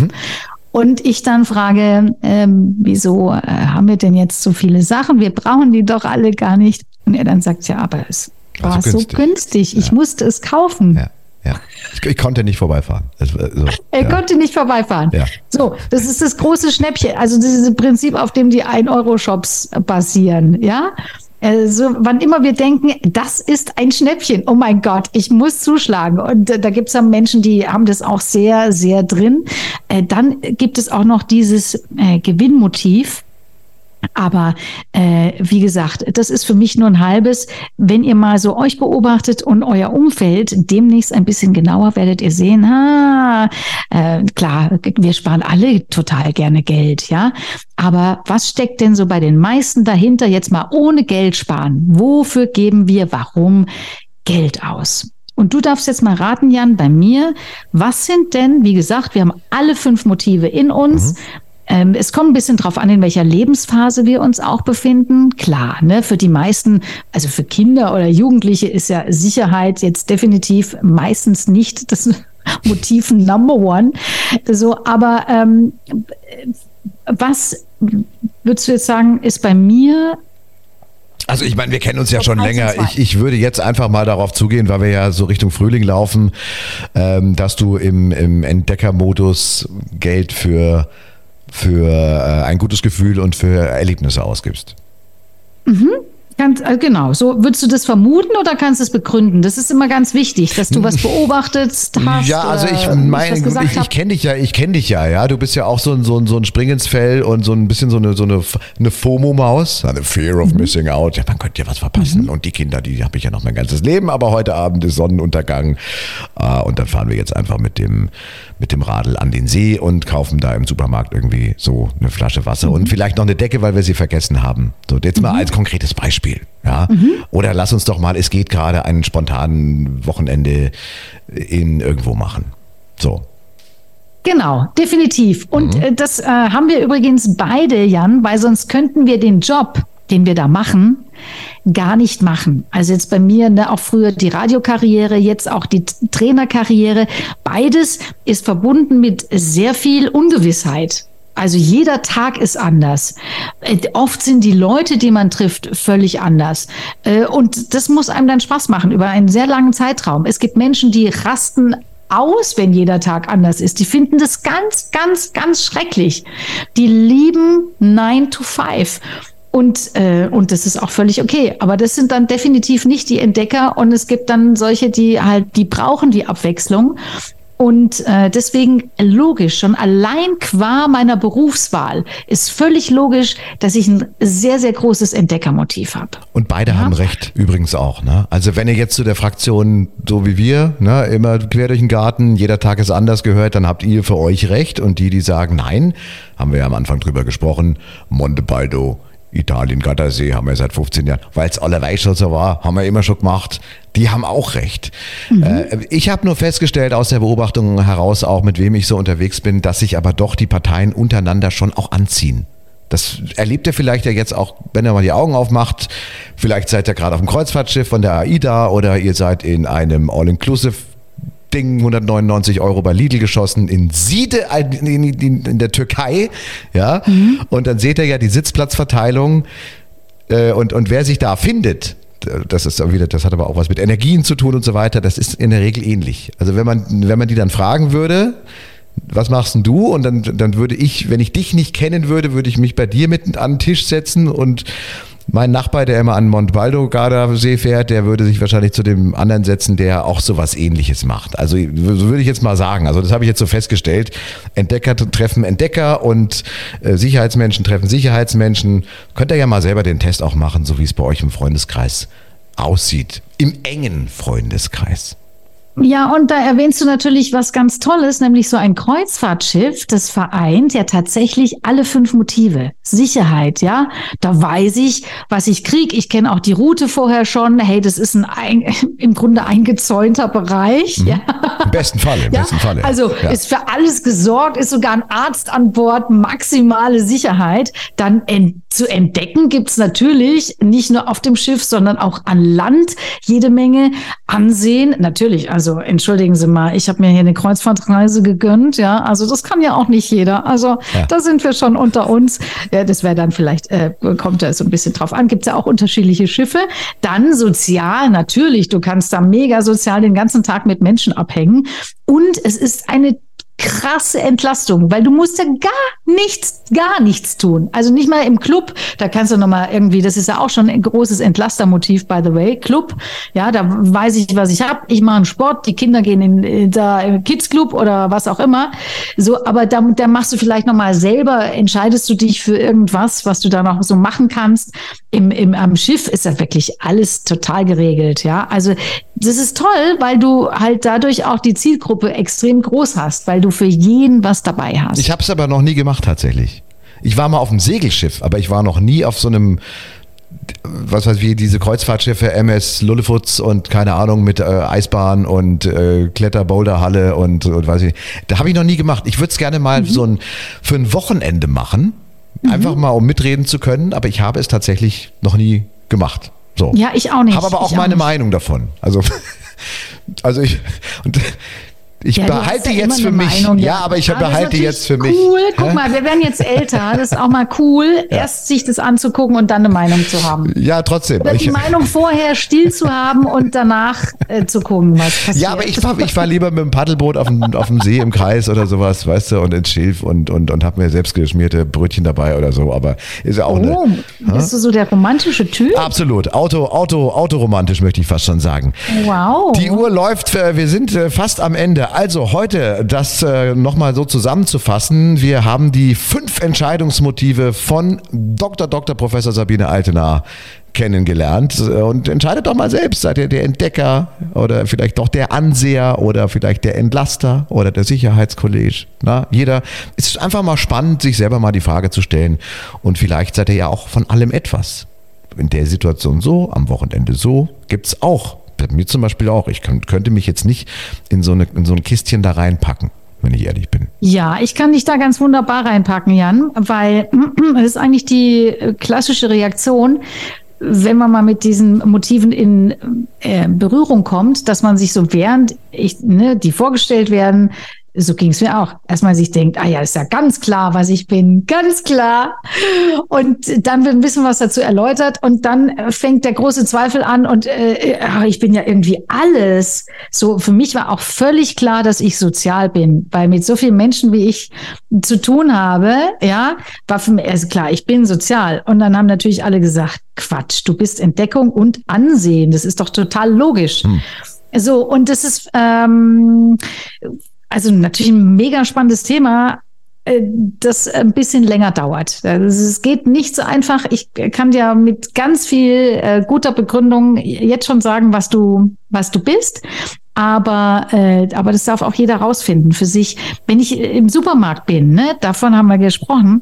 S2: Und ich dann frage, ähm, wieso äh, haben wir denn jetzt so viele Sachen? Wir brauchen die doch alle gar nicht. Und er dann sagt, ja, aber es
S1: War
S2: war
S1: so günstig.
S2: Ich
S1: Ja.
S2: musste es kaufen.
S1: Ja, ja. Ich, ich konnte nicht vorbeifahren. Es, äh, so,
S2: Er
S1: ja.
S2: konnte nicht vorbeifahren.
S1: Ja.
S2: So, das ist das große Schnäppchen. Also dieses Prinzip, auf dem die 1-Euro-Shops basieren. Ja. Also, wann immer wir denken, das ist ein Schnäppchen, oh mein Gott, ich muss zuschlagen. Und da gibt es ja Menschen, die haben das auch sehr, sehr drin. Äh, dann gibt es auch noch dieses äh, Gewinnmotiv. Aber äh, wie gesagt, das ist für mich nur ein halbes. Wenn ihr mal so euch beobachtet und euer Umfeld demnächst ein bisschen genauer werdet ihr sehen, ah, äh, klar, wir sparen alle total gerne Geld, ja. Aber was steckt denn so bei den meisten dahinter jetzt mal ohne Geld sparen? Wofür geben wir warum Geld aus? Und du darfst jetzt mal raten, Jan, bei mir, was sind denn, wie gesagt, wir haben alle fünf Motive in uns. Ähm, es kommt ein bisschen drauf an, in welcher Lebensphase wir uns auch befinden. Klar, ne, für die meisten, also für Kinder oder Jugendliche ist ja Sicherheit jetzt definitiv meistens nicht das Motiven Number One. So, aber ähm, was würdest du jetzt sagen, ist bei mir
S1: also ich meine, wir kennen uns ja schon länger. Ich, ich würde jetzt einfach mal darauf zugehen, weil wir ja so Richtung Frühling laufen, ähm, dass du im, im Entdeckermodus Geld für, für äh, ein gutes Gefühl und für Erlebnisse ausgibst.
S2: Mhm. Ganz, äh, genau, so würdest du das vermuten oder kannst du es begründen? Das ist immer ganz wichtig, dass du was beobachtet hast.
S1: Ja, also ich meine, ich, ich, ich kenne dich ja, ich kenne dich ja, ja. Du bist ja auch so ein, so ein, so ein Spring ins Fell und so ein bisschen so eine, so eine, eine FOMO-Maus. Eine Fear of mhm. Missing Out. Ja, man könnte ja was verpassen. Mhm. Und die Kinder, die habe ich ja noch mein ganzes Leben, aber heute Abend ist Sonnenuntergang. Uh, und dann fahren wir jetzt einfach mit dem, mit dem Radl an den See und kaufen da im Supermarkt irgendwie so eine Flasche Wasser mhm. und vielleicht noch eine Decke, weil wir sie vergessen haben. So, jetzt mal mhm. als konkretes Beispiel. Ja? Mhm. Oder lass uns doch mal, es geht gerade einen spontanen Wochenende in irgendwo machen. So.
S2: Genau, definitiv. Und mhm. Äh, das äh, haben wir übrigens beide, Jan, weil sonst könnten wir den Job, den wir da machen, gar nicht machen. Also jetzt bei mir ne, auch früher die Radiokarriere, jetzt auch die Trainerkarriere. Beides ist verbunden mit sehr viel Ungewissheit. Also jeder Tag ist anders. Äh, oft sind die Leute, die man trifft, völlig anders. Äh, und das muss einem dann Spaß machen über einen sehr langen Zeitraum. Es gibt Menschen, die rasten aus, wenn jeder Tag anders ist. Die finden das ganz, ganz, ganz schrecklich. Die lieben 9 to 5. Und, äh, und das ist auch völlig okay. Aber das sind dann definitiv nicht die Entdecker. Und es gibt dann solche, die halt, die brauchen die Abwechslung. Und äh, deswegen logisch, schon allein qua meiner Berufswahl ist völlig logisch, dass ich ein sehr, sehr großes Entdeckermotiv habe.
S1: Und beide ja? haben recht, übrigens auch. Ne? Also wenn ihr jetzt zu der Fraktion, so wie wir, ne, immer quer durch den Garten, jeder Tag ist anders gehört, dann habt ihr für euch recht. Und die, die sagen, nein, haben wir ja am Anfang drüber gesprochen, Monte Baldo Italien, Gardasee haben wir seit 15 Jahren, weil es allerweil schon so war, haben wir immer schon gemacht. Die haben auch recht. Mhm. Äh, ich habe nur festgestellt aus der Beobachtung heraus, auch mit wem ich so unterwegs bin, dass sich aber doch die Parteien untereinander schon auch anziehen. Das erlebt ihr vielleicht ja jetzt auch, wenn ihr mal die Augen aufmacht. Vielleicht seid ihr gerade auf dem Kreuzfahrtschiff von der AIDA oder ihr seid in einem All-Inclusive Ding 199 Euro bei Lidl geschossen in Siede in, in, in der Türkei. Ja, mhm. und dann seht ihr ja die Sitzplatzverteilung äh, und, und wer sich da findet, das ist wieder, das hat aber auch was mit Energien zu tun und so weiter. Das ist in der Regel ähnlich. Also wenn man, wenn man die dann fragen würde, was machst denn du? Und dann, dann würde ich, wenn ich dich nicht kennen würde, würde ich mich bei dir mit an den Tisch setzen und mein Nachbar, der immer an Montbaldo Gardasee fährt, der würde sich wahrscheinlich zu dem anderen setzen, der auch so was ähnliches macht. Also so würde ich jetzt mal sagen. Also das habe ich jetzt so festgestellt. Entdecker treffen Entdecker und äh, Sicherheitsmenschen treffen Sicherheitsmenschen. Könnt ihr ja mal selber den Test auch machen, so wie es bei euch im Freundeskreis aussieht. Im engen Freundeskreis.
S2: Ja, und da erwähnst du natürlich was ganz Tolles, nämlich so ein Kreuzfahrtschiff, das vereint ja tatsächlich alle fünf Motive. Sicherheit, ja. Da weiß ich, was ich krieg. Ich kenne auch die Route vorher schon. Hey, das ist ein, ein im Grunde eingezäunter Bereich. Mhm. Ja.
S1: Im besten Fall, im ja? besten Fall.
S2: Also ja. ist für alles gesorgt, ist sogar ein Arzt an Bord, maximale Sicherheit. Dann ent zu entdecken gibt's natürlich nicht nur auf dem Schiff, sondern auch an Land jede Menge Ansehen. Natürlich, also also entschuldigen Sie mal, ich habe mir hier eine Kreuzfahrtreise gegönnt, ja. Also das kann ja auch nicht jeder. Also ja. da sind wir schon unter uns. Ja, das wäre dann vielleicht, äh, kommt da so ein bisschen drauf an. Gibt es ja auch unterschiedliche Schiffe. Dann sozial, natürlich, du kannst da mega sozial den ganzen Tag mit Menschen abhängen. Und es ist eine krasse Entlastung, weil du musst ja gar nichts, gar nichts tun. Also nicht mal im Club, da kannst du nochmal irgendwie, das ist ja auch schon ein großes Entlastermotiv, by the way, Club. Ja, da weiß ich, was ich habe. Ich mache einen Sport, die Kinder gehen in, in da im Kids Club oder was auch immer. So, aber da, da machst du vielleicht nochmal selber, entscheidest du dich für irgendwas, was du da noch so machen kannst. Im, im, am Schiff ist ja wirklich alles total geregelt, ja. Also das ist toll, weil du halt dadurch auch die Zielgruppe extrem groß hast, weil du für jeden was dabei hast.
S1: Ich habe es aber noch nie gemacht tatsächlich. Ich war mal auf einem Segelschiff, aber ich war noch nie auf so einem was weiß ich, diese Kreuzfahrtschiffe, MS Lullefutz und keine Ahnung mit äh, Eisbahn und äh, Kletter-Boulderhalle und, und weiß ich. Da habe ich noch nie gemacht. Ich würde es gerne mal mhm. so ein für ein Wochenende machen, mhm. einfach mal um mitreden zu können, aber ich habe es tatsächlich noch nie gemacht. So.
S2: Ja, ich auch nicht.
S1: Habe aber auch
S2: ich
S1: meine auch Meinung davon. Also, also ich, und Ich
S2: Ja,
S1: behalte
S2: ja
S1: jetzt für
S2: eine
S1: mich.
S2: Meinung,
S1: ja, aber ich
S2: Aber
S1: behalte jetzt für mich.
S2: Cool, guck
S1: Hä?
S2: mal, wir werden jetzt älter. Das ist auch mal cool, erst sich das anzugucken und dann eine Meinung zu haben.
S1: Ja, trotzdem.
S2: Oder die
S1: Ich,
S2: Meinung vorher still zu haben und danach äh, zu gucken, was passiert.
S1: ja, aber ich war, ich war lieber mit dem Paddelboot auf dem, auf dem See im Kreis oder sowas, weißt du, und ins Schilf und, und, und habe mir selbst geschmierte Brötchen dabei oder so. Aber ist ja auch eine.
S2: Oh, bist du so der romantische Typ?
S1: Absolut. Auto, Auto, autoromantisch möchte ich fast schon sagen.
S2: Wow.
S1: Die Uhr läuft, äh, wir sind äh, fast am Ende. Also heute, das äh, nochmal so zusammenzufassen, wir haben die fünf Entscheidungsmotive von Dr. Dr. Professor Sabine Altenaar kennengelernt und entscheidet doch mal selbst, seid ihr der Entdecker oder vielleicht doch der Anseher oder vielleicht der Entlaster oder der Sicherheitskolleg. Na, jeder, es ist einfach mal spannend, sich selber mal die Frage zu stellen und vielleicht seid ihr ja auch von allem etwas in der Situation so, am Wochenende so, gibt's auch. Bei mir zum Beispiel auch. Ich könnte mich jetzt nicht in so, eine, in so ein Kistchen da reinpacken, wenn ich ehrlich bin.
S2: Ja, ich kann dich da ganz wunderbar reinpacken, Jan, weil das ist eigentlich die äh, klassische Reaktion, wenn man mal mit diesen Motiven in äh, Berührung kommt, dass man sich so während ich, ne, die vorgestellt werden, so ging es mir auch. Erstmal sich denkt, ah ja, ist ja ganz klar, was ich bin, ganz klar. Und dann wird ein bisschen was dazu erläutert und dann äh, fängt der große Zweifel an und äh, ach, ich bin ja irgendwie alles. So für mich war auch völlig klar, dass ich sozial bin, weil mit so vielen Menschen wie ich zu tun habe, ja, war für mich also klar, ich bin sozial. Und dann haben natürlich alle gesagt, Quatsch, du bist Entdeckung und Ansehen. Das ist doch total logisch. So, und das ist ähm, also natürlich ein mega spannendes Thema, äh, das ein bisschen länger dauert. Also es geht nicht so einfach. Ich kann dir mit ganz viel äh, guter Begründung jetzt schon sagen, was du, was du bist. Aber, äh, aber das darf auch jeder rausfinden für sich. Wenn ich im Supermarkt bin, ne, davon haben wir gesprochen,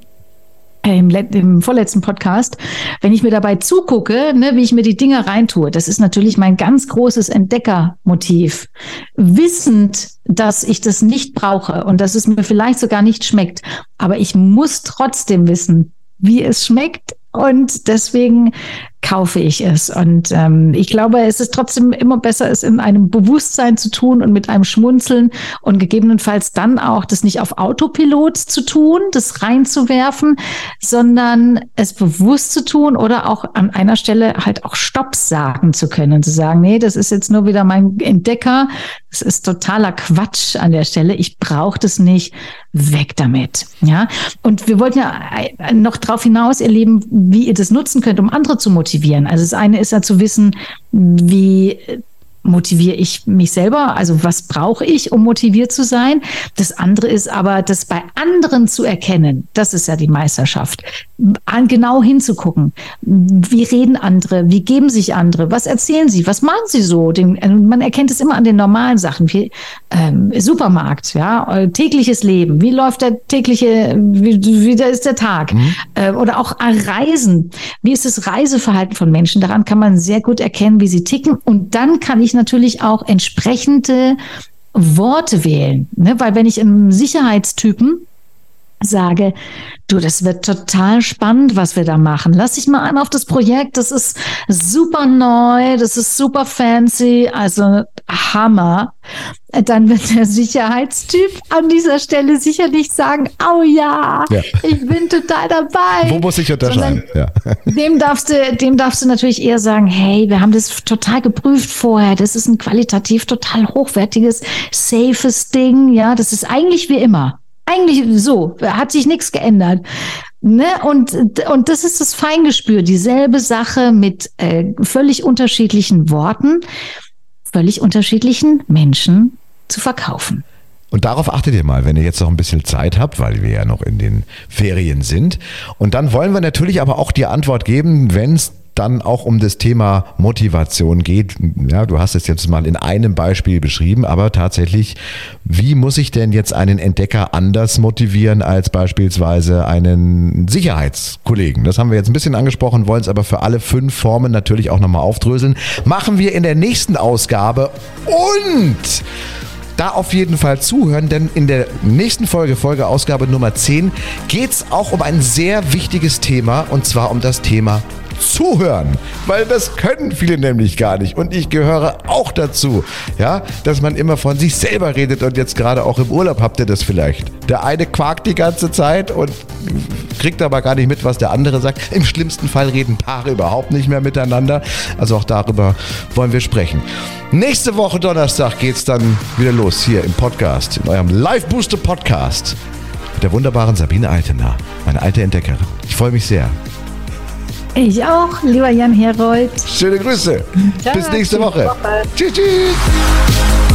S2: im, im vorletzten Podcast, wenn ich mir dabei zugucke, ne, wie ich mir die Dinge reintue, das ist natürlich mein ganz großes Entdeckermotiv. Wissend, dass ich das nicht brauche und dass es mir vielleicht sogar nicht schmeckt, aber ich muss trotzdem wissen, wie es schmeckt und deswegen kaufe ich es. Und ähm, ich glaube, es ist trotzdem immer besser, es in einem Bewusstsein zu tun und mit einem Schmunzeln und gegebenenfalls dann auch das nicht auf Autopilot zu tun, das reinzuwerfen, sondern es bewusst zu tun oder auch an einer Stelle halt auch Stopp sagen zu können zu sagen, nee, das ist jetzt nur wieder mein Entdecker. Das ist totaler Quatsch an der Stelle. Ich brauche das nicht. Weg damit. Ja. Und wir wollten ja äh, noch darauf hinaus, ihr Lieben, wie ihr das nutzen könnt, um andere zu motivieren. Also das eine ist ja zu wissen, wie motiviere ich mich selber? Also was brauche ich, um motiviert zu sein? Das andere ist aber, das bei anderen zu erkennen. Das ist ja die Meisterschaft. An genau hinzugucken. Wie reden andere? Wie geben sich andere? Was erzählen sie? Was machen sie so? Den, äh, man erkennt es immer an den normalen Sachen, wie ähm, Supermarkt, ja, äh, tägliches Leben. Wie läuft der tägliche, wie, wie da ist der Tag? Äh, oder auch äh, Reisen. Wie ist das Reiseverhalten von Menschen? Daran kann man sehr gut erkennen, wie sie ticken. Und dann kann ich natürlich auch entsprechende Worte wählen. Ne? Weil wenn ich einem Sicherheitstypen sage, du, das wird total spannend, was wir da machen. Lass dich mal an auf das Projekt. Das ist super neu, das ist super fancy, also Hammer. Dann wird der Sicherheitstyp an dieser Stelle sicherlich sagen, oh ja,
S1: Ja.
S2: ich bin total dabei.
S1: Wo muss ich unterscheiden? Ja.
S2: Dem darfst du, dem darfst du natürlich eher sagen, hey, wir haben das total geprüft vorher. Das ist ein qualitativ total hochwertiges, safes Ding. Ja, das ist eigentlich wie immer. Eigentlich so, hat sich nichts geändert. Ne? Und, und das ist das Feingespür, dieselbe Sache mit äh, völlig unterschiedlichen Worten, völlig unterschiedlichen Menschen zu verkaufen.
S1: Und darauf achtet ihr mal, wenn ihr jetzt noch ein bisschen Zeit habt, weil wir ja noch in den Ferien sind. Und dann wollen wir natürlich aber auch die Antwort geben, wenn es dann auch um das Thema Motivation geht. Ja, du hast es jetzt mal in einem Beispiel beschrieben, aber tatsächlich, wie muss ich denn jetzt einen Entdecker anders motivieren als beispielsweise einen Sicherheitskollegen? Das haben wir jetzt ein bisschen angesprochen, wollen es aber für alle fünf Formen natürlich auch nochmal aufdröseln. Machen wir in der nächsten Ausgabe und da auf jeden Fall zuhören, denn in der nächsten Folge, Folge Ausgabe Nummer 10, geht es auch um ein sehr wichtiges Thema und zwar um das Thema zuhören, weil das können viele nämlich gar nicht und ich gehöre auch dazu, ja, dass man immer von sich selber redet und jetzt gerade auch im Urlaub habt ihr das vielleicht. Der eine quakt die ganze Zeit und kriegt aber gar nicht mit, was der andere sagt. Im schlimmsten Fall reden Paare überhaupt nicht mehr miteinander. Also auch darüber wollen wir sprechen. Nächste Woche Donnerstag geht es dann wieder los hier im Podcast, in eurem Live Booster Podcast mit der wunderbaren Sabine Altener, meine alte Entdeckerin. Ich freue mich sehr.
S2: Ich auch, lieber Jan Herold.
S1: Schöne Grüße.
S2: Ciao,
S1: Bis nächste Woche.
S2: Woche.
S1: Tschüss, tschüss.